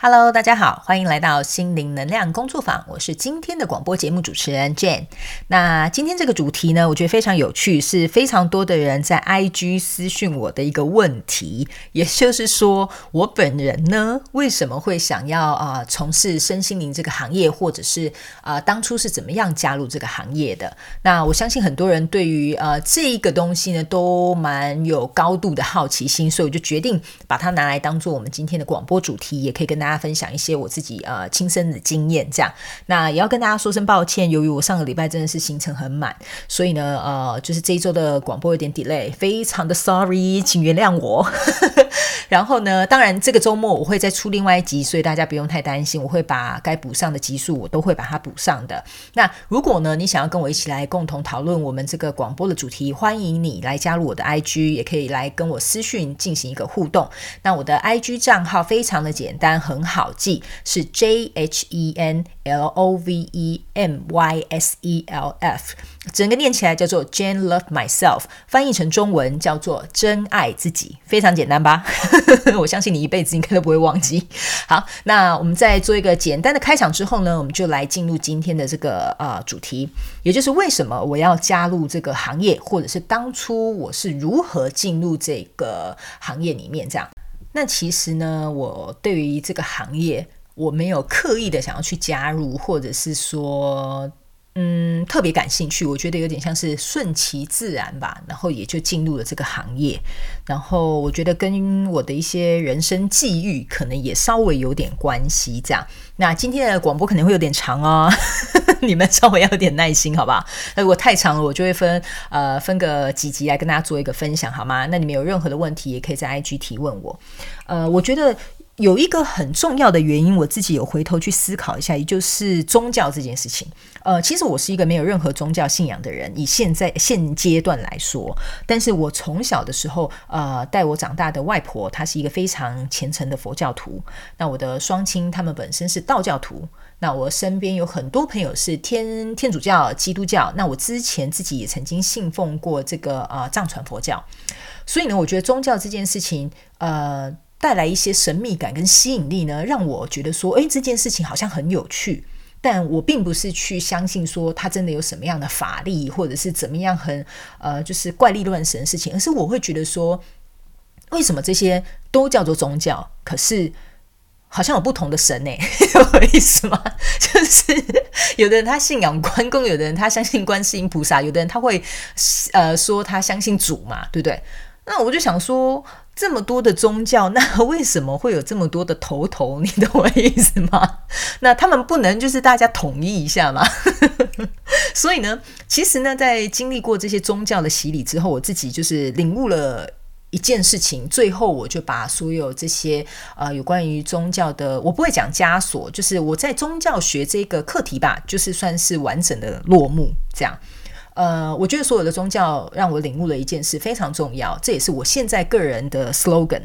Hello，大家好，欢迎来到心灵能量工作坊。我是今天的广播节目主持人 Jane。那今天这个主题呢，我觉得非常有趣，是非常多的人在 IG 私讯我的一个问题。也就是说，我本人呢，为什么会想要啊从事身心灵这个行业，或者是啊当初是怎么样加入这个行业的？那我相信很多人对于呃这一个东西呢，都蛮有高度的好奇心，所以我就决定把它拿来当做我们今天的广播主题，也可以跟大。大家分享一些我自己呃亲身的经验，这样那也要跟大家说声抱歉，由于我上个礼拜真的是行程很满，所以呢呃就是这一周的广播有点 delay，非常的 sorry，请原谅我。然后呢，当然这个周末我会再出另外一集，所以大家不用太担心，我会把该补上的集数我都会把它补上的。那如果呢你想要跟我一起来共同讨论我们这个广播的主题，欢迎你来加入我的 IG，也可以来跟我私讯进行一个互动。那我的 IG 账号非常的简单，很。很好记，是 J H E N L O V E M Y S E L F，整个念起来叫做 Jane Love Myself，翻译成中文叫做真爱自己，非常简单吧？我相信你一辈子应该都不会忘记。好，那我们在做一个简单的开场之后呢，我们就来进入今天的这个呃主题，也就是为什么我要加入这个行业，或者是当初我是如何进入这个行业里面这样。那其实呢，我对于这个行业，我没有刻意的想要去加入，或者是说。嗯，特别感兴趣，我觉得有点像是顺其自然吧，然后也就进入了这个行业。然后我觉得跟我的一些人生际遇可能也稍微有点关系。这样，那今天的广播可能会有点长哦，你们稍微要有点耐心，好不好？那如果太长了，我就会分呃分个几集来跟大家做一个分享，好吗？那你们有任何的问题，也可以在 IG 提问我。呃，我觉得。有一个很重要的原因，我自己有回头去思考一下，也就是宗教这件事情。呃，其实我是一个没有任何宗教信仰的人，以现在现阶段来说。但是我从小的时候，呃，带我长大的外婆，她是一个非常虔诚的佛教徒。那我的双亲他们本身是道教徒。那我身边有很多朋友是天天主教、基督教。那我之前自己也曾经信奉过这个呃藏传佛教。所以呢，我觉得宗教这件事情，呃。带来一些神秘感跟吸引力呢，让我觉得说，诶，这件事情好像很有趣。但我并不是去相信说它真的有什么样的法力，或者是怎么样很呃，就是怪力乱神的事情，而是我会觉得说，为什么这些都叫做宗教，可是好像有不同的神呢？有意思吗？就是有的人他信仰关公，有的人他相信观世音菩萨，有的人他会呃说他相信主嘛，对不对？那我就想说。这么多的宗教，那为什么会有这么多的头头？你懂我意思吗？那他们不能就是大家统一一下吗？所以呢，其实呢，在经历过这些宗教的洗礼之后，我自己就是领悟了一件事情。最后，我就把所有这些呃有关于宗教的，我不会讲枷锁，就是我在宗教学这个课题吧，就是算是完整的落幕这样。呃，我觉得所有的宗教让我领悟了一件事非常重要，这也是我现在个人的 slogan，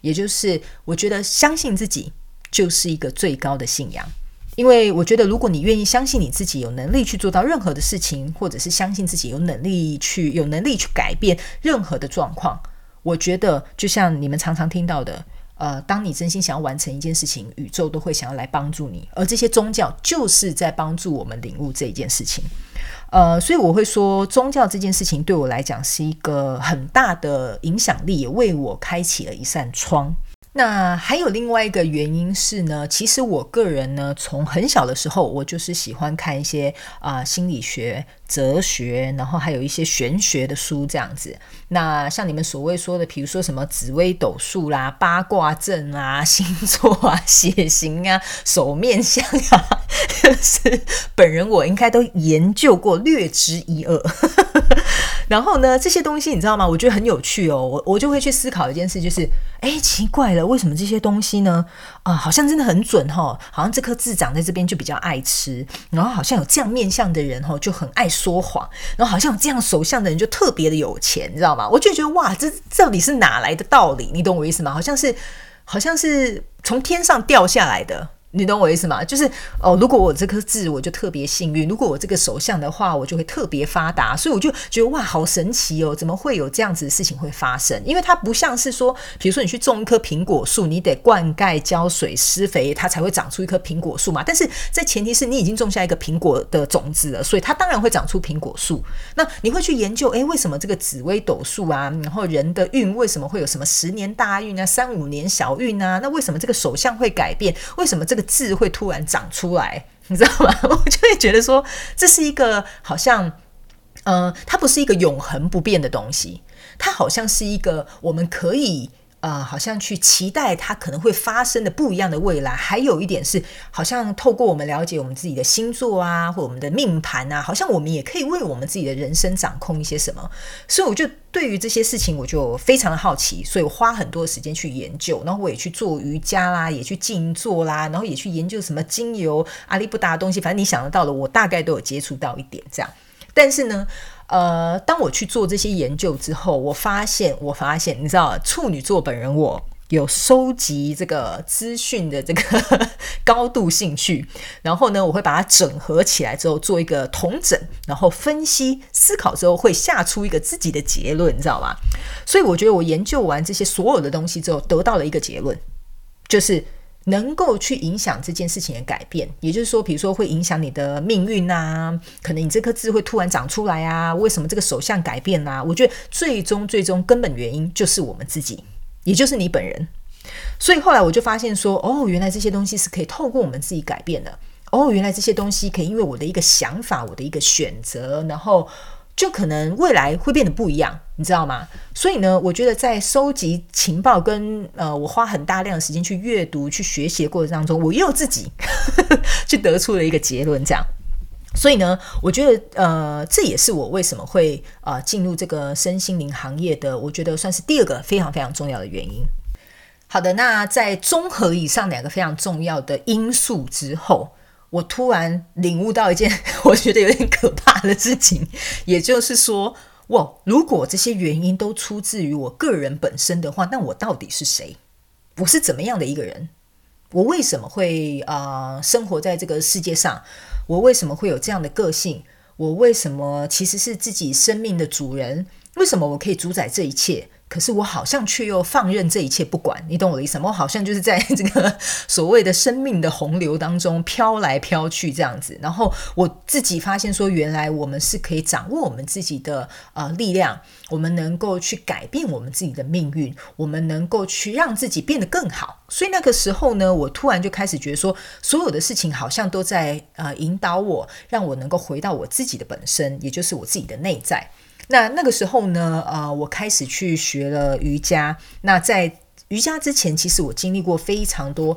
也就是我觉得相信自己就是一个最高的信仰。因为我觉得，如果你愿意相信你自己有能力去做到任何的事情，或者是相信自己有能力去有能力去改变任何的状况，我觉得就像你们常常听到的，呃，当你真心想要完成一件事情，宇宙都会想要来帮助你，而这些宗教就是在帮助我们领悟这一件事情。呃，所以我会说，宗教这件事情对我来讲是一个很大的影响力，也为我开启了一扇窗。那还有另外一个原因是呢，其实我个人呢，从很小的时候，我就是喜欢看一些啊心理学、哲学，然后还有一些玄学的书这样子。那像你们所谓说的，比如说什么紫微斗数啦、八卦阵啊、星座啊、血型啊、手面相啊，是本人我应该都研究过，略知一二。然后呢，这些东西你知道吗？我觉得很有趣哦。我我就会去思考一件事，就是，哎，奇怪了，为什么这些东西呢？啊，好像真的很准哈。好像这颗痣长在这边就比较爱吃，然后好像有这样面相的人哈就很爱说谎，然后好像有这样手相的人就特别的有钱，你知道吗？我就觉得哇，这到底是哪来的道理？你懂我意思吗？好像是，好像是从天上掉下来的。你懂我意思吗？就是哦，如果我这颗痣，我就特别幸运；如果我这个手相的话，我就会特别发达。所以我就觉得哇，好神奇哦！怎么会有这样子的事情会发生？因为它不像是说，比如说你去种一棵苹果树，你得灌溉、浇水、施肥，它才会长出一棵苹果树嘛。但是在前提是你已经种下一个苹果的种子了，所以它当然会长出苹果树。那你会去研究，诶，为什么这个紫微斗数啊？然后人的运为什么会有什么十年大运啊、三五年小运啊？那为什么这个手相会改变？为什么这个字会突然长出来？你知道吗？我就会觉得说，这是一个好像，呃，它不是一个永恒不变的东西，它好像是一个我们可以。啊，好像去期待它可能会发生的不一样的未来。还有一点是，好像透过我们了解我们自己的星座啊，或我们的命盘啊，好像我们也可以为我们自己的人生掌控一些什么。所以，我就对于这些事情，我就非常的好奇，所以我花很多时间去研究。然后，我也去做瑜伽啦，也去静坐啦，然后也去研究什么精油、阿里不达的东西。反正你想得到的，我大概都有接触到一点这样。但是呢。呃，当我去做这些研究之后，我发现，我发现，你知道，处女座本人我有收集这个资讯的这个 高度兴趣，然后呢，我会把它整合起来之后做一个统整，然后分析思考之后会下出一个自己的结论，你知道吗？所以我觉得我研究完这些所有的东西之后，得到了一个结论，就是。能够去影响这件事情的改变，也就是说，比如说会影响你的命运啊，可能你这颗痣会突然长出来啊，为什么这个手相改变啊？我觉得最终最终根本原因就是我们自己，也就是你本人。所以后来我就发现说，哦，原来这些东西是可以透过我们自己改变的。哦，原来这些东西可以因为我的一个想法，我的一个选择，然后。就可能未来会变得不一样，你知道吗？所以呢，我觉得在收集情报跟呃，我花很大量的时间去阅读、去学习的过程当中，我又自己 去得出了一个结论，这样。所以呢，我觉得呃，这也是我为什么会呃进入这个身心灵行业的，我觉得算是第二个非常非常重要的原因。好的，那在综合以上两个非常重要的因素之后。我突然领悟到一件 我觉得有点可怕的事情，也就是说，哇，如果这些原因都出自于我个人本身的话，那我到底是谁？我是怎么样的一个人？我为什么会啊生活在这个世界上？我为什么会有这样的个性？我为什么其实是自己生命的主人？为什么我可以主宰这一切？可是我好像却又放任这一切不管，你懂我的意思吗？我好像就是在 这个所谓的生命的洪流当中飘来飘去这样子。然后我自己发现说，原来我们是可以掌握我们自己的呃力量，我们能够去改变我们自己的命运，我们能够去让自己变得更好。所以那个时候呢，我突然就开始觉得说，所有的事情好像都在呃引导我，让我能够回到我自己的本身，也就是我自己的内在。那那个时候呢，呃，我开始去学了瑜伽。那在瑜伽之前，其实我经历过非常多，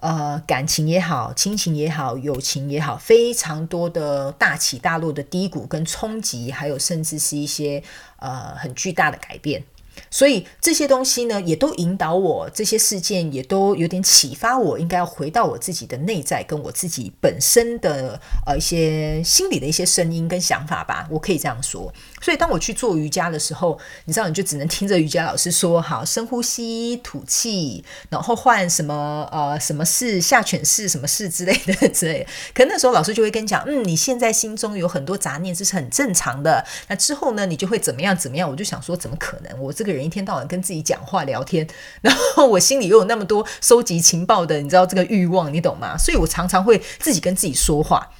呃，感情也好，亲情也好，友情也好，非常多的大起大落的低谷跟冲击，还有甚至是一些呃很巨大的改变。所以这些东西呢，也都引导我；这些事件也都有点启发我，应该要回到我自己的内在，跟我自己本身的呃一些心里的一些声音跟想法吧。我可以这样说。所以当我去做瑜伽的时候，你知道，你就只能听着瑜伽老师说：“好，深呼吸，吐气，然后换什么呃什么式下犬式什么式之类的之类。”可那时候老师就会跟你讲：“嗯，你现在心中有很多杂念，这是很正常的。那之后呢，你就会怎么样怎么样？”我就想说：“怎么可能？我这个个人一天到晚跟自己讲话聊天，然后我心里又有那么多收集情报的，你知道这个欲望，你懂吗？所以我常常会自己跟自己说话。”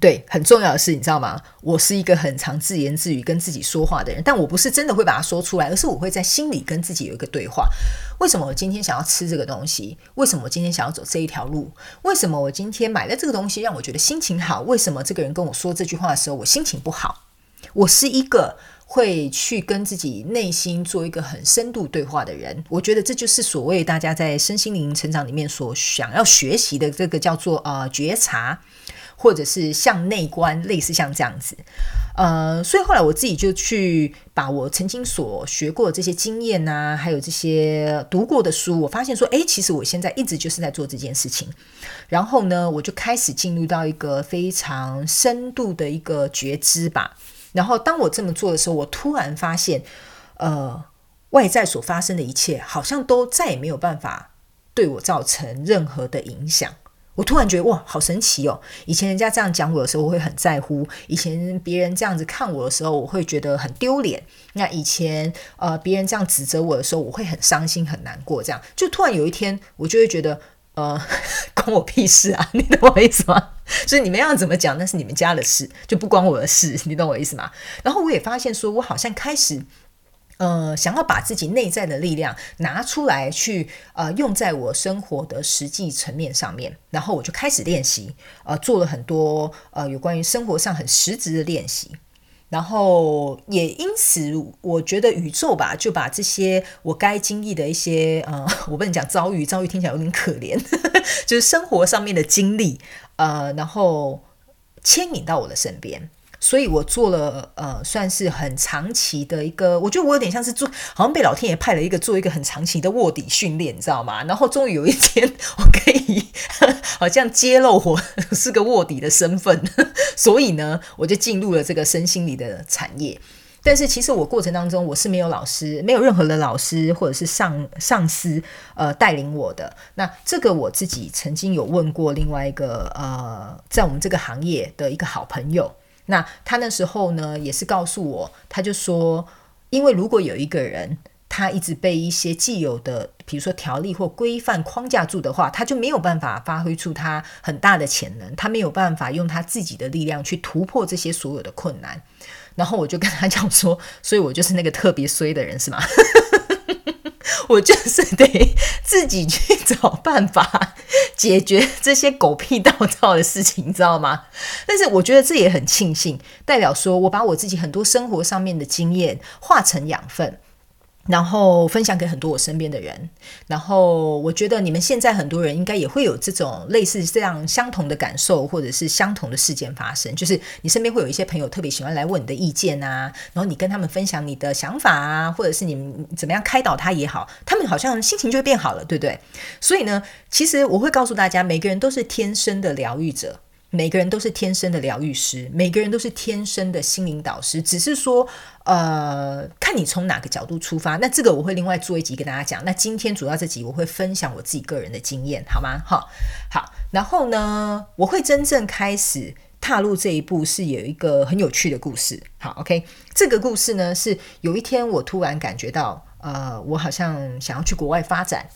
对，很重要的是，你知道吗？我是一个很常自言自语、跟自己说话的人，但我不是真的会把它说出来，而是我会在心里跟自己有一个对话。为什么我今天想要吃这个东西？为什么我今天想要走这一条路？为什么我今天买了这个东西让我觉得心情好？为什么这个人跟我说这句话的时候我心情不好？我是一个会去跟自己内心做一个很深度对话的人。我觉得这就是所谓大家在身心灵成长里面所想要学习的这个叫做呃觉察。或者是向内观，类似像这样子，呃，所以后来我自己就去把我曾经所学过的这些经验呐，还有这些读过的书，我发现说，诶，其实我现在一直就是在做这件事情。然后呢，我就开始进入到一个非常深度的一个觉知吧。然后当我这么做的时候，我突然发现，呃，外在所发生的一切好像都再也没有办法对我造成任何的影响。我突然觉得哇，好神奇哦！以前人家这样讲我的时候，我会很在乎；以前别人这样子看我的时候，我会觉得很丢脸。那以前呃，别人这样指责我的时候，我会很伤心、很难过。这样就突然有一天，我就会觉得呃，关我屁事啊！你懂我意思吗？所以你们要怎么讲，那是你们家的事，就不关我的事。你懂我意思吗？然后我也发现，说我好像开始。呃，想要把自己内在的力量拿出来，去呃用在我生活的实际层面上面，然后我就开始练习，呃，做了很多呃有关于生活上很实质的练习，然后也因此，我觉得宇宙吧，就把这些我该经历的一些呃，我不能讲遭遇，遭遇听起来有点可怜，就是生活上面的经历，呃，然后牵引到我的身边。所以我做了呃，算是很长期的一个，我觉得我有点像是做，好像被老天爷派了一个做一个很长期的卧底训练，你知道吗？然后终于有一天，我可以 好像揭露我是个卧底的身份，所以呢，我就进入了这个身心理的产业。但是其实我过程当中我是没有老师，没有任何的老师或者是上上司呃带领我的。那这个我自己曾经有问过另外一个呃，在我们这个行业的一个好朋友。那他那时候呢，也是告诉我，他就说，因为如果有一个人，他一直被一些既有的，比如说条例或规范框架住的话，他就没有办法发挥出他很大的潜能，他没有办法用他自己的力量去突破这些所有的困难。然后我就跟他讲说，所以我就是那个特别衰的人，是吗？我就是得 自己去找办法解决这些狗屁倒灶的事情，你知道吗？但是我觉得这也很庆幸，代表说我把我自己很多生活上面的经验化成养分。然后分享给很多我身边的人，然后我觉得你们现在很多人应该也会有这种类似这样相同的感受，或者是相同的事件发生，就是你身边会有一些朋友特别喜欢来问你的意见啊，然后你跟他们分享你的想法啊，或者是你们怎么样开导他也好，他们好像心情就会变好了，对不对？所以呢，其实我会告诉大家，每个人都是天生的疗愈者。每个人都是天生的疗愈师，每个人都是天生的心灵导师，只是说，呃，看你从哪个角度出发。那这个我会另外做一集跟大家讲。那今天主要这集我会分享我自己个人的经验，好吗？好，好。然后呢，我会真正开始踏入这一步，是有一个很有趣的故事。好，OK，这个故事呢，是有一天我突然感觉到，呃，我好像想要去国外发展。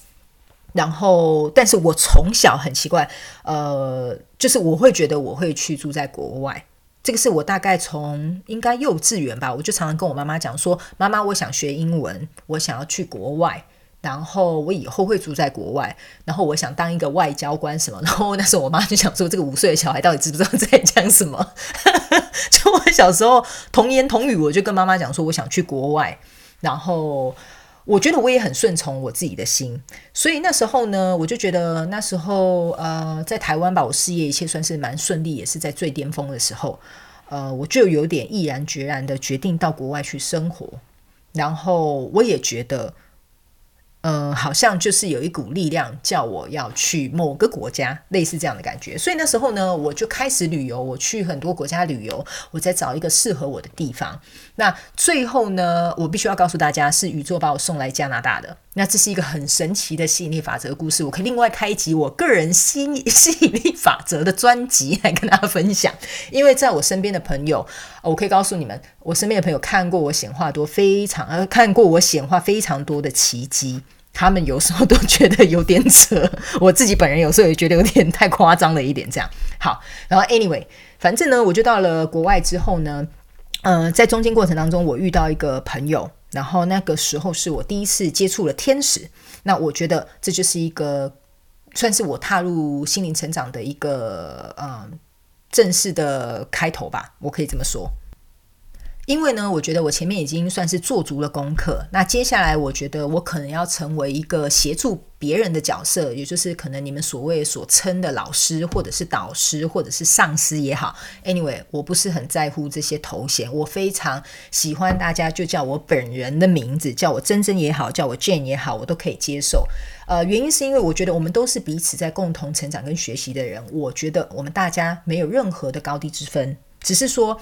然后，但是我从小很奇怪，呃，就是我会觉得我会去住在国外。这个是我大概从应该幼稚园吧，我就常常跟我妈妈讲说：“妈妈，我想学英文，我想要去国外，然后我以后会住在国外，然后我想当一个外交官什么。”然后那时候我妈就想说：“这个五岁的小孩到底知不知道在讲什么？” 就我小时候童言童语，我就跟妈妈讲说：“我想去国外。”然后。我觉得我也很顺从我自己的心，所以那时候呢，我就觉得那时候呃，在台湾吧，我事业一切算是蛮顺利，也是在最巅峰的时候，呃，我就有点毅然决然的决定到国外去生活，然后我也觉得。嗯，好像就是有一股力量叫我要去某个国家，类似这样的感觉。所以那时候呢，我就开始旅游，我去很多国家旅游，我在找一个适合我的地方。那最后呢，我必须要告诉大家，是宇宙把我送来加拿大的。那这是一个很神奇的吸引力法则故事，我可以另外开一集我个人吸吸引力法则的专辑来跟大家分享。因为在我身边的朋友，我可以告诉你们，我身边的朋友看过我显化多非常呃，看过我显化非常多的奇迹。他们有时候都觉得有点扯，我自己本人有时候也觉得有点太夸张了一点。这样好，然后 anyway，反正呢，我就到了国外之后呢，呃，在中间过程当中，我遇到一个朋友，然后那个时候是我第一次接触了天使。那我觉得这就是一个算是我踏入心灵成长的一个呃正式的开头吧，我可以这么说。因为呢，我觉得我前面已经算是做足了功课。那接下来，我觉得我可能要成为一个协助别人的角色，也就是可能你们所谓所称的老师，或者是导师，或者是上司也好。Anyway，我不是很在乎这些头衔，我非常喜欢大家就叫我本人的名字，叫我珍珍也好，叫我 Jane 也好，我都可以接受。呃，原因是因为我觉得我们都是彼此在共同成长跟学习的人。我觉得我们大家没有任何的高低之分，只是说。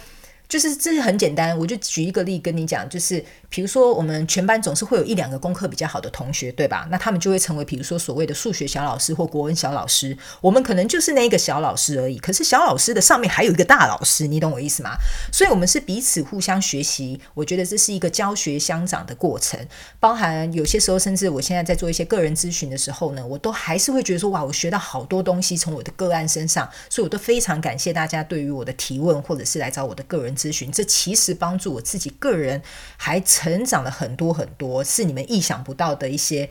就是这是很简单，我就举一个例跟你讲，就是比如说我们全班总是会有一两个功课比较好的同学，对吧？那他们就会成为比如说所谓的数学小老师或国文小老师，我们可能就是那一个小老师而已。可是小老师的上面还有一个大老师，你懂我意思吗？所以，我们是彼此互相学习。我觉得这是一个教学相长的过程，包含有些时候，甚至我现在在做一些个人咨询的时候呢，我都还是会觉得说，哇，我学到好多东西从我的个案身上，所以我都非常感谢大家对于我的提问，或者是来找我的个人咨询，这其实帮助我自己个人还成长了很多很多，是你们意想不到的一些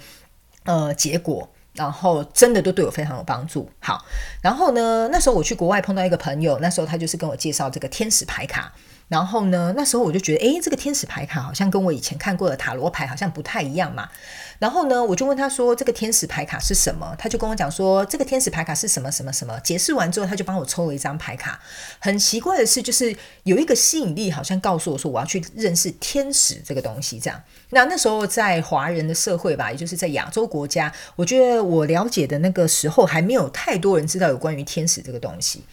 呃结果，然后真的都对我非常有帮助。好，然后呢，那时候我去国外碰到一个朋友，那时候他就是跟我介绍这个天使牌卡。然后呢，那时候我就觉得，诶，这个天使牌卡好像跟我以前看过的塔罗牌好像不太一样嘛。然后呢，我就问他说：“这个天使牌卡是什么？”他就跟我讲说：“这个天使牌卡是什么什么什么。”解释完之后，他就帮我抽了一张牌卡。很奇怪的是，就是有一个吸引力，好像告诉我说我要去认识天使这个东西。这样，那那时候在华人的社会吧，也就是在亚洲国家，我觉得我了解的那个时候还没有太多人知道有关于天使这个东西。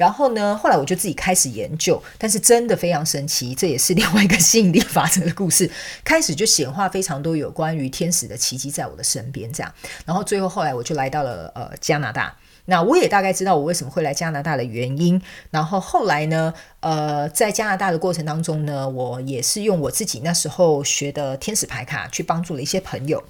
然后呢，后来我就自己开始研究，但是真的非常神奇，这也是另外一个吸引力法则的故事。开始就显化非常多有关于天使的奇迹在我的身边，这样。然后最后后来我就来到了呃加拿大，那我也大概知道我为什么会来加拿大的原因。然后后来呢，呃，在加拿大的过程当中呢，我也是用我自己那时候学的天使牌卡去帮助了一些朋友。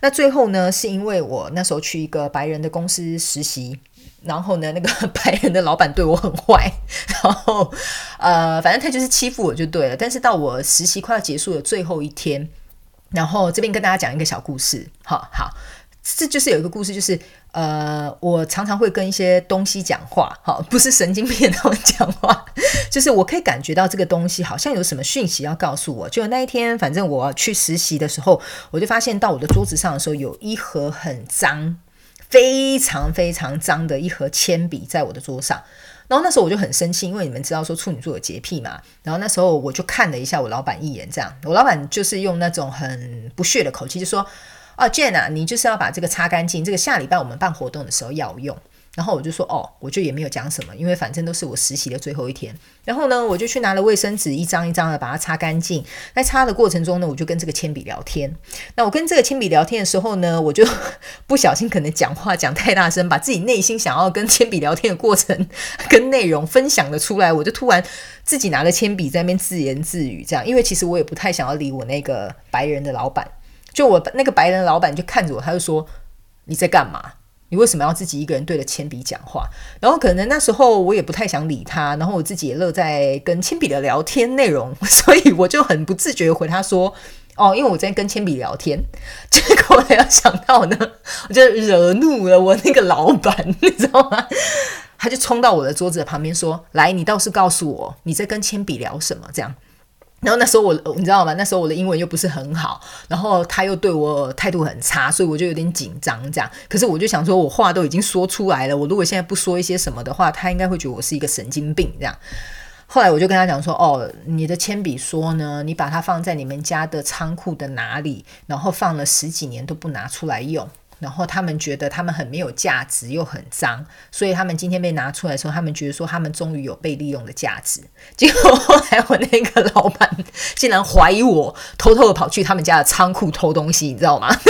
那最后呢，是因为我那时候去一个白人的公司实习。然后呢，那个 白人的老板对我很坏，然后呃，反正他就是欺负我就对了。但是到我实习快要结束的最后一天，然后这边跟大家讲一个小故事，好好，这就是有一个故事，就是呃，我常常会跟一些东西讲话，好，不是神经病他们讲话，就是我可以感觉到这个东西好像有什么讯息要告诉我。就那一天，反正我去实习的时候，我就发现到我的桌子上的时候，有一盒很脏。非常非常脏的一盒铅笔在我的桌上，然后那时候我就很生气，因为你们知道说处女座有洁癖嘛。然后那时候我就看了一下我老板一眼，这样我老板就是用那种很不屑的口气就说：“啊，Jane 啊，你就是要把这个擦干净，这个下礼拜我们办活动的时候要用。”然后我就说哦，我就也没有讲什么，因为反正都是我实习的最后一天。然后呢，我就去拿了卫生纸，一张一张的把它擦干净。在擦的过程中呢，我就跟这个铅笔聊天。那我跟这个铅笔聊天的时候呢，我就 不小心可能讲话讲太大声，把自己内心想要跟铅笔聊天的过程跟内容分享了出来。我就突然自己拿了铅笔在那边自言自语，这样，因为其实我也不太想要理我那个白人的老板。就我那个白人老板就看着我，他就说：“你在干嘛？”你为什么要自己一个人对着铅笔讲话？然后可能那时候我也不太想理他，然后我自己也乐在跟铅笔的聊天内容，所以我就很不自觉回他说：“哦，因为我在跟铅笔聊天。”结果没有想到呢，我就惹怒了我那个老板，你知道吗？他就冲到我的桌子旁边说：“来，你倒是告诉我你在跟铅笔聊什么？”这样。然后那时候我，你知道吗？那时候我的英文又不是很好，然后他又对我态度很差，所以我就有点紧张。这样，可是我就想说，我话都已经说出来了，我如果现在不说一些什么的话，他应该会觉得我是一个神经病。这样，后来我就跟他讲说：“哦，你的铅笔说呢，你把它放在你们家的仓库的哪里，然后放了十几年都不拿出来用。”然后他们觉得他们很没有价值又很脏，所以他们今天被拿出来的时候，他们觉得说他们终于有被利用的价值。结果后来我那个老板竟然怀疑我偷偷的跑去他们家的仓库偷东西，你知道吗？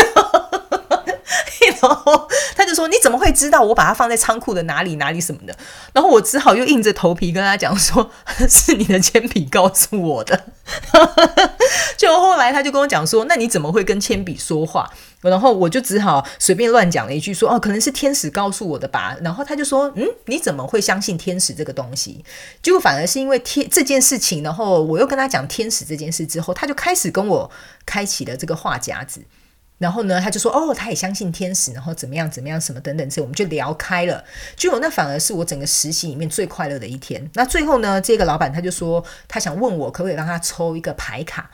然后他就说：“你怎么会知道我把它放在仓库的哪里哪里什么的？”然后我只好又硬着头皮跟他讲说：“ 是你的铅笔告诉我的。”就后来他就跟我讲说：“那你怎么会跟铅笔说话？”然后我就只好随便乱讲了一句说：“哦，可能是天使告诉我的吧。”然后他就说：“嗯，你怎么会相信天使这个东西？”结果反而是因为天这件事情，然后我又跟他讲天使这件事之后，他就开始跟我开启了这个话匣子。然后呢，他就说：“哦，他也相信天使，然后怎么样怎么样，什么等等这，我们就聊开了。结果那反而是我整个实习里面最快乐的一天。那最后呢，这个老板他就说，他想问我可不可以让他抽一个牌卡。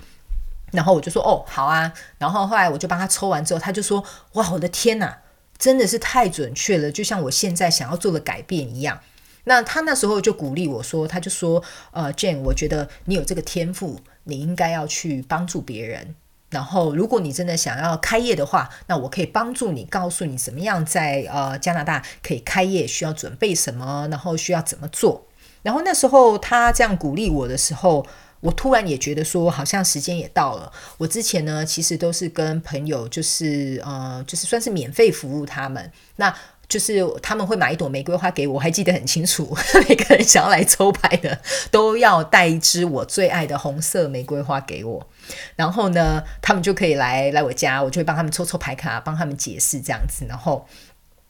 然后我就说：“哦，好啊。”然后后来我就帮他抽完之后，他就说：“哇，我的天哪，真的是太准确了，就像我现在想要做的改变一样。”那他那时候就鼓励我说：“他就说，呃，Jane，我觉得你有这个天赋，你应该要去帮助别人。”然后，如果你真的想要开业的话，那我可以帮助你，告诉你怎么样在呃加拿大可以开业，需要准备什么，然后需要怎么做。然后那时候他这样鼓励我的时候，我突然也觉得说，好像时间也到了。我之前呢，其实都是跟朋友，就是呃，就是算是免费服务他们。那就是他们会买一朵玫瑰花给我，还记得很清楚。每个人想要来抽牌的，都要带一支我最爱的红色玫瑰花给我。然后呢，他们就可以来来我家，我就会帮他们抽抽牌卡，帮他们解释这样子。然后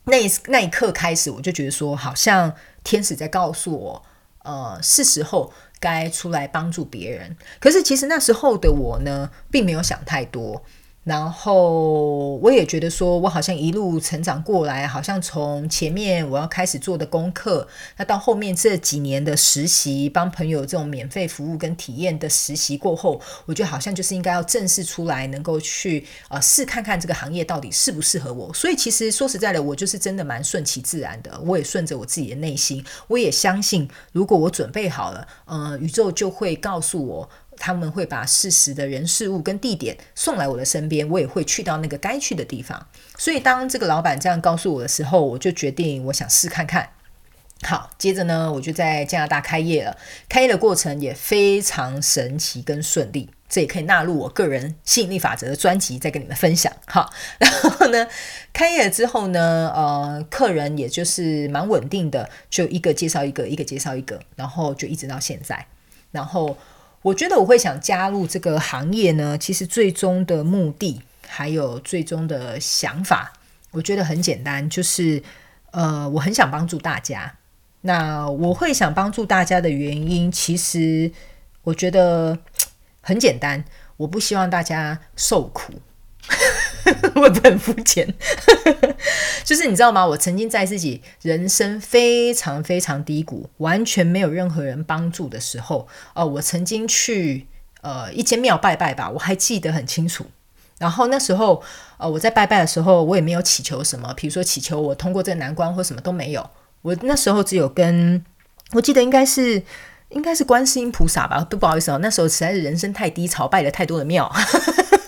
那那一刻开始，我就觉得说，好像天使在告诉我，呃，是时候该出来帮助别人。可是其实那时候的我呢，并没有想太多。然后我也觉得说，我好像一路成长过来，好像从前面我要开始做的功课，那到后面这几年的实习，帮朋友这种免费服务跟体验的实习过后，我觉得好像就是应该要正式出来，能够去呃试看看这个行业到底适不适合我。所以其实说实在的，我就是真的蛮顺其自然的，我也顺着我自己的内心，我也相信，如果我准备好了，呃，宇宙就会告诉我。他们会把适时的人事物跟地点送来我的身边，我也会去到那个该去的地方。所以当这个老板这样告诉我的时候，我就决定我想试看看。好，接着呢，我就在加拿大开业了。开业的过程也非常神奇跟顺利，这也可以纳入我个人吸引力法则的专辑，再跟你们分享。好，然后呢，开业之后呢，呃，客人也就是蛮稳定的，就一个介绍一个，一个介绍一个，然后就一直到现在，然后。我觉得我会想加入这个行业呢，其实最终的目的还有最终的想法，我觉得很简单，就是呃，我很想帮助大家。那我会想帮助大家的原因，其实我觉得很简单，我不希望大家受苦。我很肤浅？就是你知道吗？我曾经在自己人生非常非常低谷，完全没有任何人帮助的时候，哦，我曾经去呃一间庙拜拜吧，我还记得很清楚。然后那时候，呃，我在拜拜的时候，我也没有祈求什么，比如说祈求我通过这个难关或什么都没有。我那时候只有跟，我记得应该是应该是观世音菩萨吧，都不好意思哦，那时候实在是人生太低潮，拜了太多的庙。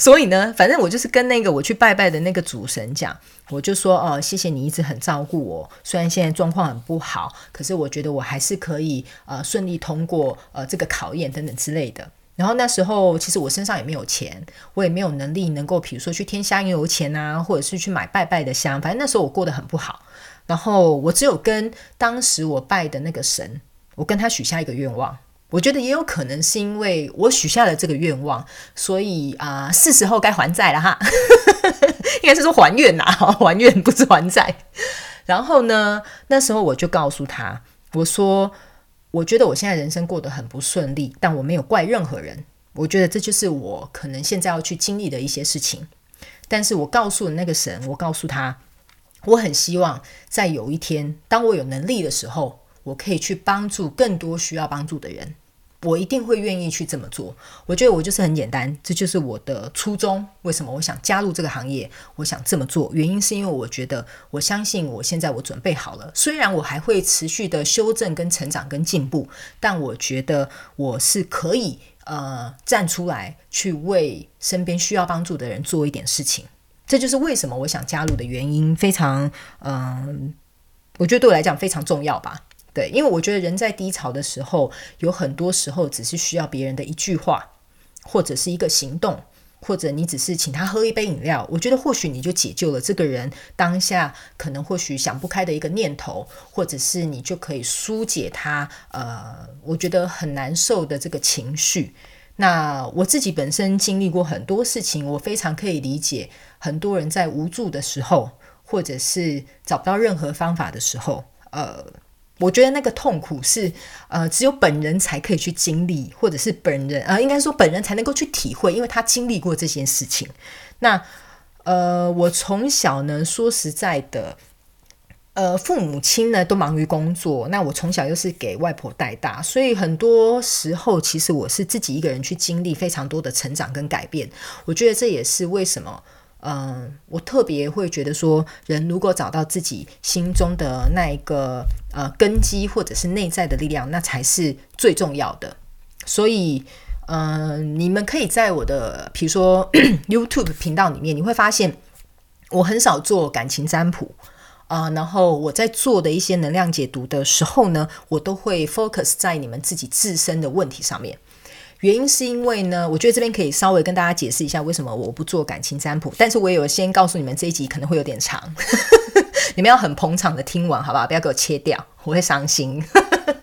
所以呢，反正我就是跟那个我去拜拜的那个主神讲，我就说哦，谢谢你一直很照顾我，虽然现在状况很不好，可是我觉得我还是可以呃顺利通过呃这个考验等等之类的。然后那时候其实我身上也没有钱，我也没有能力能够比如说去添香油钱啊，或者是去买拜拜的香，反正那时候我过得很不好。然后我只有跟当时我拜的那个神，我跟他许下一个愿望。我觉得也有可能是因为我许下了这个愿望，所以啊，是时候该还债了哈。应该是说还愿呐，还愿不是还债。然后呢，那时候我就告诉他，我说，我觉得我现在人生过得很不顺利，但我没有怪任何人。我觉得这就是我可能现在要去经历的一些事情。但是我告诉那个神，我告诉他，我很希望在有一天，当我有能力的时候，我可以去帮助更多需要帮助的人。我一定会愿意去这么做。我觉得我就是很简单，这就是我的初衷。为什么我想加入这个行业？我想这么做，原因是因为我觉得我相信我现在我准备好了。虽然我还会持续的修正、跟成长、跟进步，但我觉得我是可以呃站出来去为身边需要帮助的人做一点事情。这就是为什么我想加入的原因。非常嗯，我觉得对我来讲非常重要吧。对，因为我觉得人在低潮的时候，有很多时候只是需要别人的一句话，或者是一个行动，或者你只是请他喝一杯饮料，我觉得或许你就解救了这个人当下可能或许想不开的一个念头，或者是你就可以疏解他呃，我觉得很难受的这个情绪。那我自己本身经历过很多事情，我非常可以理解很多人在无助的时候，或者是找不到任何方法的时候，呃。我觉得那个痛苦是，呃，只有本人才可以去经历，或者是本人，呃，应该说本人才能够去体会，因为他经历过这件事情。那，呃，我从小呢，说实在的，呃，父母亲呢都忙于工作，那我从小又是给外婆带大，所以很多时候其实我是自己一个人去经历非常多的成长跟改变。我觉得这也是为什么。嗯，我特别会觉得说，人如果找到自己心中的那一个呃根基，或者是内在的力量，那才是最重要的。所以，嗯，你们可以在我的比如说 YouTube 频道里面，你会发现我很少做感情占卜。啊，然后我在做的一些能量解读的时候呢，我都会 focus 在你们自己自身的问题上面。原因是因为呢，我觉得这边可以稍微跟大家解释一下为什么我不做感情占卜，但是我也有先告诉你们这一集可能会有点长，你们要很捧场的听完，好不好？不要给我切掉，我会伤心。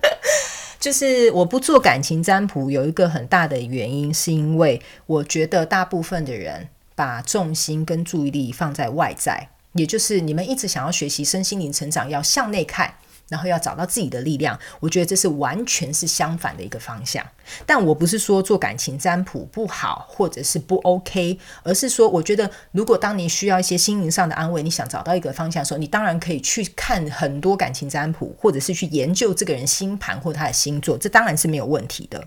就是我不做感情占卜，有一个很大的原因，是因为我觉得大部分的人把重心跟注意力放在外在。也就是你们一直想要学习身心灵成长，要向内看，然后要找到自己的力量。我觉得这是完全是相反的一个方向。但我不是说做感情占卜不好，或者是不 OK，而是说，我觉得如果当你需要一些心灵上的安慰，你想找到一个方向的时候，你当然可以去看很多感情占卜，或者是去研究这个人星盘或他的星座，这当然是没有问题的。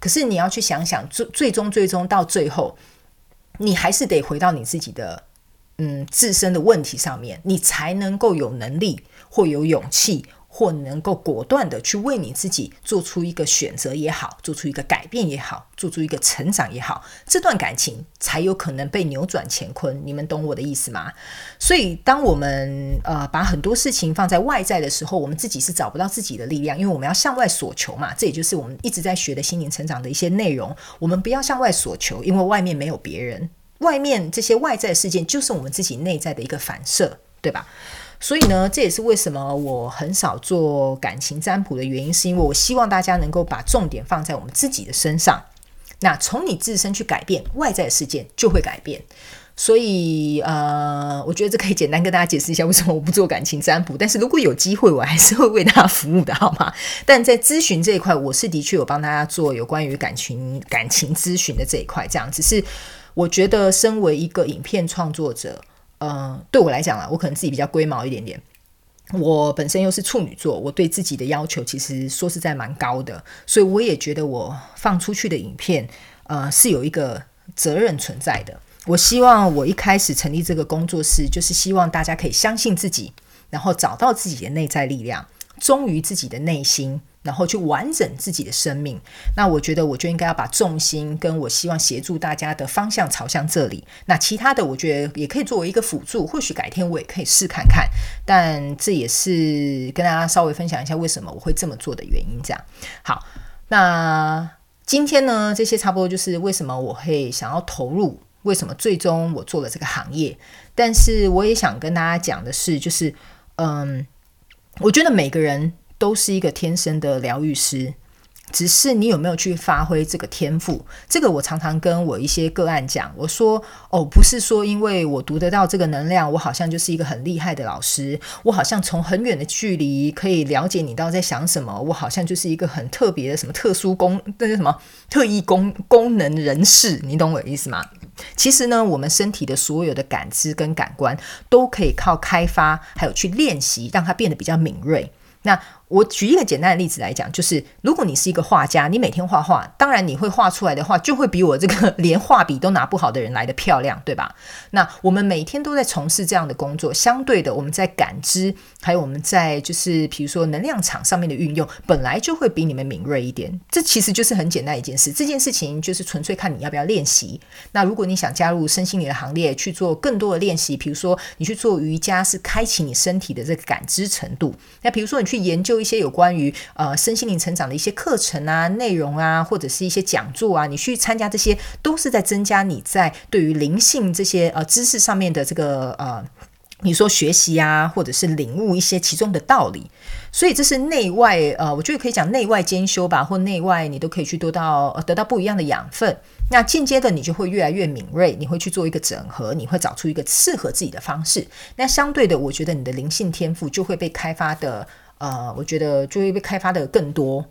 可是你要去想想，最最终最终到最后，你还是得回到你自己的。嗯，自身的问题上面，你才能够有能力或有勇气，或能够果断的去为你自己做出一个选择也好，做出一个改变也好，做出一个成长也好，这段感情才有可能被扭转乾坤。你们懂我的意思吗？所以，当我们呃把很多事情放在外在的时候，我们自己是找不到自己的力量，因为我们要向外索求嘛。这也就是我们一直在学的心灵成长的一些内容。我们不要向外索求，因为外面没有别人。外面这些外在事件就是我们自己内在的一个反射，对吧？所以呢，这也是为什么我很少做感情占卜的原因，是因为我希望大家能够把重点放在我们自己的身上。那从你自身去改变外在的事件，就会改变。所以，呃，我觉得这可以简单跟大家解释一下为什么我不做感情占卜。但是如果有机会，我还是会为大家服务的，好吗？但在咨询这一块，我是的确有帮大家做有关于感情感情咨询的这一块，这样只是。我觉得，身为一个影片创作者，呃，对我来讲啊，我可能自己比较龟毛一点点。我本身又是处女座，我对自己的要求其实说实在蛮高的，所以我也觉得我放出去的影片，呃，是有一个责任存在的。我希望我一开始成立这个工作室，就是希望大家可以相信自己，然后找到自己的内在力量，忠于自己的内心。然后去完整自己的生命，那我觉得我就应该要把重心跟我希望协助大家的方向朝向这里。那其他的我觉得也可以作为一个辅助，或许改天我也可以试看看。但这也是跟大家稍微分享一下为什么我会这么做的原因。这样好，那今天呢，这些差不多就是为什么我会想要投入，为什么最终我做了这个行业。但是我也想跟大家讲的是，就是嗯，我觉得每个人。都是一个天生的疗愈师，只是你有没有去发挥这个天赋？这个我常常跟我一些个案讲，我说哦，不是说因为我读得到这个能量，我好像就是一个很厉害的老师，我好像从很远的距离可以了解你到底在想什么，我好像就是一个很特别的什么特殊功，那是什么特异功功能人士？你懂我的意思吗？其实呢，我们身体的所有的感知跟感官都可以靠开发，还有去练习，让它变得比较敏锐。那我举一个简单的例子来讲，就是如果你是一个画家，你每天画画，当然你会画出来的画就会比我这个 连画笔都拿不好的人来的漂亮，对吧？那我们每天都在从事这样的工作，相对的，我们在感知，还有我们在就是比如说能量场上面的运用，本来就会比你们敏锐一点。这其实就是很简单一件事，这件事情就是纯粹看你要不要练习。那如果你想加入身心灵的行列，去做更多的练习，比如说你去做瑜伽，是开启你身体的这个感知程度。那比如说你去研究。做一些有关于呃身心灵成长的一些课程啊、内容啊，或者是一些讲座啊，你去参加这些，都是在增加你在对于灵性这些呃知识上面的这个呃，你说学习啊，或者是领悟一些其中的道理。所以这是内外呃，我觉得可以讲内外兼修吧，或内外你都可以去得到得到不一样的养分。那间接的你就会越来越敏锐，你会去做一个整合，你会找出一个适合自己的方式。那相对的，我觉得你的灵性天赋就会被开发的。呃，我觉得就会被开发的更多。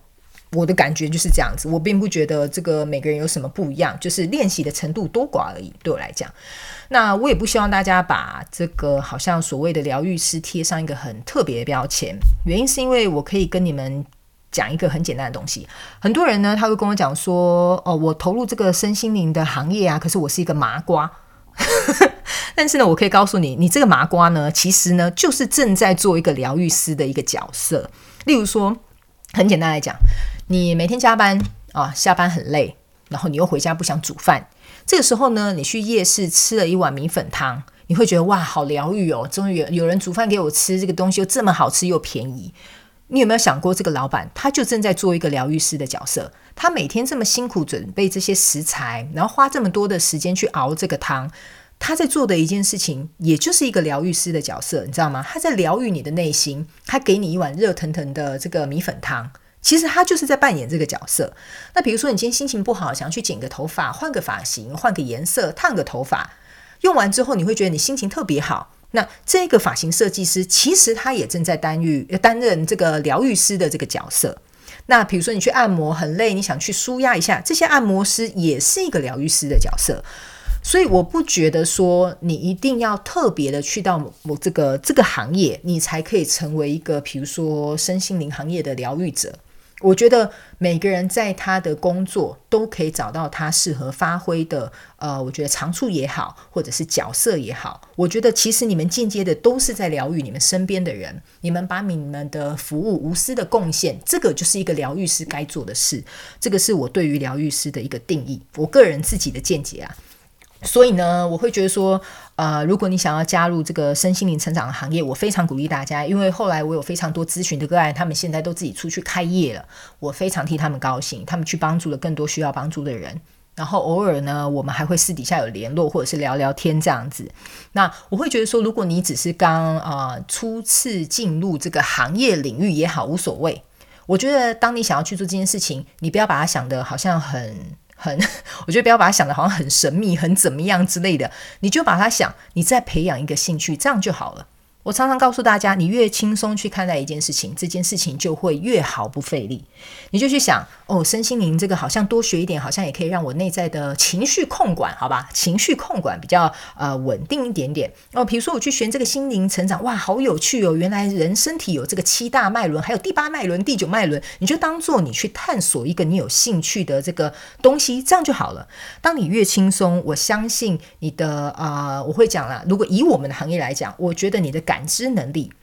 我的感觉就是这样子，我并不觉得这个每个人有什么不一样，就是练习的程度多寡而已。对我来讲，那我也不希望大家把这个好像所谓的疗愈师贴上一个很特别的标签。原因是因为我可以跟你们讲一个很简单的东西。很多人呢，他会跟我讲说：“哦，我投入这个身心灵的行业啊，可是我是一个麻瓜。”但是呢，我可以告诉你，你这个麻瓜呢，其实呢，就是正在做一个疗愈师的一个角色。例如说，很简单来讲，你每天加班啊，下班很累，然后你又回家不想煮饭，这个时候呢，你去夜市吃了一碗米粉汤。你会觉得哇，好疗愈哦！终于有有人煮饭给我吃，这个东西又这么好吃又便宜。你有没有想过，这个老板他就正在做一个疗愈师的角色？他每天这么辛苦准备这些食材，然后花这么多的时间去熬这个汤，他在做的一件事情，也就是一个疗愈师的角色，你知道吗？他在疗愈你的内心，他给你一碗热腾腾的这个米粉汤，其实他就是在扮演这个角色。那比如说，你今天心情不好，想要去剪个头发，换个发型，换个颜色，烫个头发，用完之后你会觉得你心情特别好。那这个发型设计师其实他也正在担任担任这个疗愈师的这个角色。那比如说你去按摩很累，你想去舒压一下，这些按摩师也是一个疗愈师的角色。所以我不觉得说你一定要特别的去到某这个这个行业，你才可以成为一个比如说身心灵行业的疗愈者。我觉得每个人在他的工作都可以找到他适合发挥的，呃，我觉得长处也好，或者是角色也好。我觉得其实你们间接的都是在疗愈你们身边的人，你们把你们的服务无私的贡献，这个就是一个疗愈师该做的事。这个是我对于疗愈师的一个定义，我个人自己的见解啊。所以呢，我会觉得说，呃，如果你想要加入这个身心灵成长的行业，我非常鼓励大家，因为后来我有非常多咨询的个案，他们现在都自己出去开业了，我非常替他们高兴，他们去帮助了更多需要帮助的人。然后偶尔呢，我们还会私底下有联络，或者是聊聊天这样子。那我会觉得说，如果你只是刚啊初次进入这个行业领域也好，无所谓。我觉得当你想要去做这件事情，你不要把它想的好像很。很，我觉得不要把它想的好像很神秘、很怎么样之类的，你就把它想，你再培养一个兴趣，这样就好了。我常常告诉大家，你越轻松去看待一件事情，这件事情就会越毫不费力。你就去想，哦，身心灵这个好像多学一点，好像也可以让我内在的情绪控管，好吧？情绪控管比较呃稳定一点点。哦，比如说我去学这个心灵成长，哇，好有趣哦！原来人身体有这个七大脉轮，还有第八脉轮、第九脉轮，你就当做你去探索一个你有兴趣的这个东西，这样就好了。当你越轻松，我相信你的啊，我会讲了。如果以我们的行业来讲，我觉得你的感感知能力，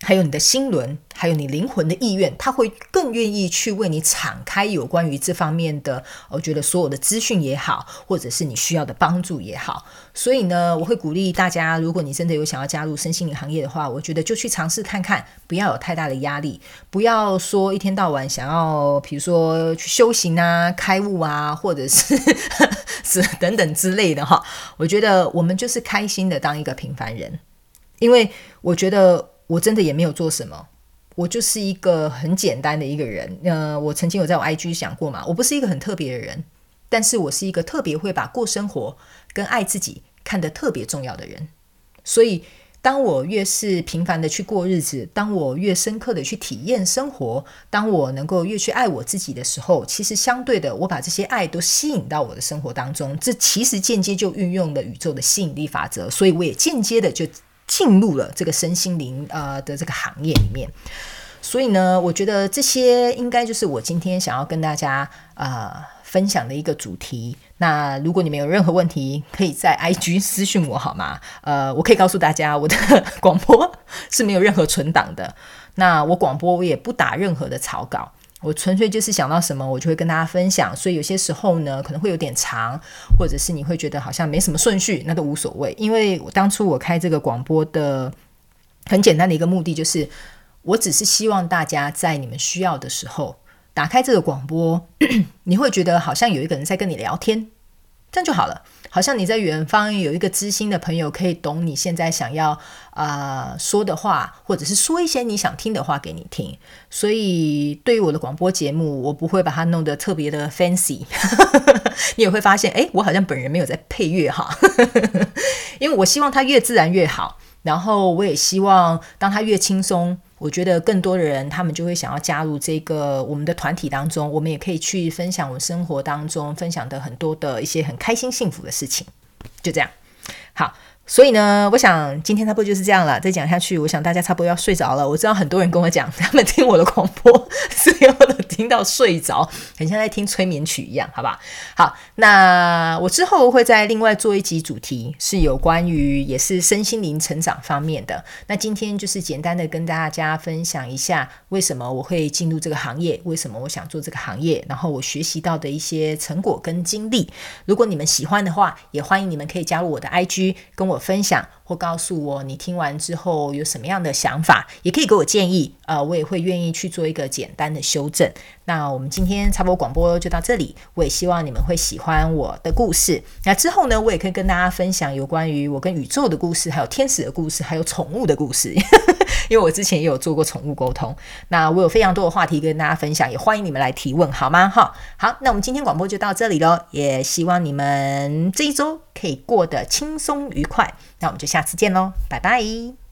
还有你的心轮，还有你灵魂的意愿，他会更愿意去为你敞开有关于这方面的，我觉得所有的资讯也好，或者是你需要的帮助也好。所以呢，我会鼓励大家，如果你真的有想要加入身心灵行业的话，我觉得就去尝试看看，不要有太大的压力，不要说一天到晚想要，比如说去修行啊、开悟啊，或者是 是等等之类的哈。我觉得我们就是开心的当一个平凡人。因为我觉得我真的也没有做什么，我就是一个很简单的一个人。呃，我曾经有在我 IG 想过嘛，我不是一个很特别的人，但是我是一个特别会把过生活跟爱自己看得特别重要的人。所以，当我越是平凡的去过日子，当我越深刻的去体验生活，当我能够越去爱我自己的时候，其实相对的，我把这些爱都吸引到我的生活当中。这其实间接就运用了宇宙的吸引力法则，所以我也间接的就。进入了这个身心灵呃的这个行业里面，所以呢，我觉得这些应该就是我今天想要跟大家呃分享的一个主题。那如果你们有任何问题，可以在 IG 私讯我好吗？呃，我可以告诉大家，我的 广播是没有任何存档的。那我广播我也不打任何的草稿。我纯粹就是想到什么，我就会跟大家分享。所以有些时候呢，可能会有点长，或者是你会觉得好像没什么顺序，那都无所谓。因为我当初我开这个广播的很简单的一个目的，就是我只是希望大家在你们需要的时候打开这个广播，你会觉得好像有一个人在跟你聊天，这样就好了。好像你在远方有一个知心的朋友，可以懂你现在想要啊说的话，或者是说一些你想听的话给你听。所以对于我的广播节目，我不会把它弄得特别的 fancy。你也会发现，哎，我好像本人没有在配乐哈，因为我希望它越自然越好。然后我也希望，当它越轻松。我觉得更多的人，他们就会想要加入这个我们的团体当中。我们也可以去分享我们生活当中分享的很多的一些很开心幸福的事情。就这样，好。所以呢，我想今天差不多就是这样了。再讲下去，我想大家差不多要睡着了。我知道很多人跟我讲，他们听我的广播是要的听到睡着，很像在听催眠曲一样，好吧？好，那我之后会再另外做一集主题，是有关于也是身心灵成长方面的。那今天就是简单的跟大家分享一下，为什么我会进入这个行业，为什么我想做这个行业，然后我学习到的一些成果跟经历。如果你们喜欢的话，也欢迎你们可以加入我的 IG，跟我。分享，或告诉我你听完之后有什么样的想法，也可以给我建议。呃，我也会愿意去做一个简单的修正。那我们今天插播广播就到这里，我也希望你们会喜欢我的故事。那之后呢，我也可以跟大家分享有关于我跟宇宙的故事，还有天使的故事，还有宠物的故事。因为我之前也有做过宠物沟通，那我有非常多的话题跟大家分享，也欢迎你们来提问，好吗？哈，好，那我们今天广播就到这里喽，也希望你们这一周可以过得轻松愉快。那我们就下次见喽，拜拜。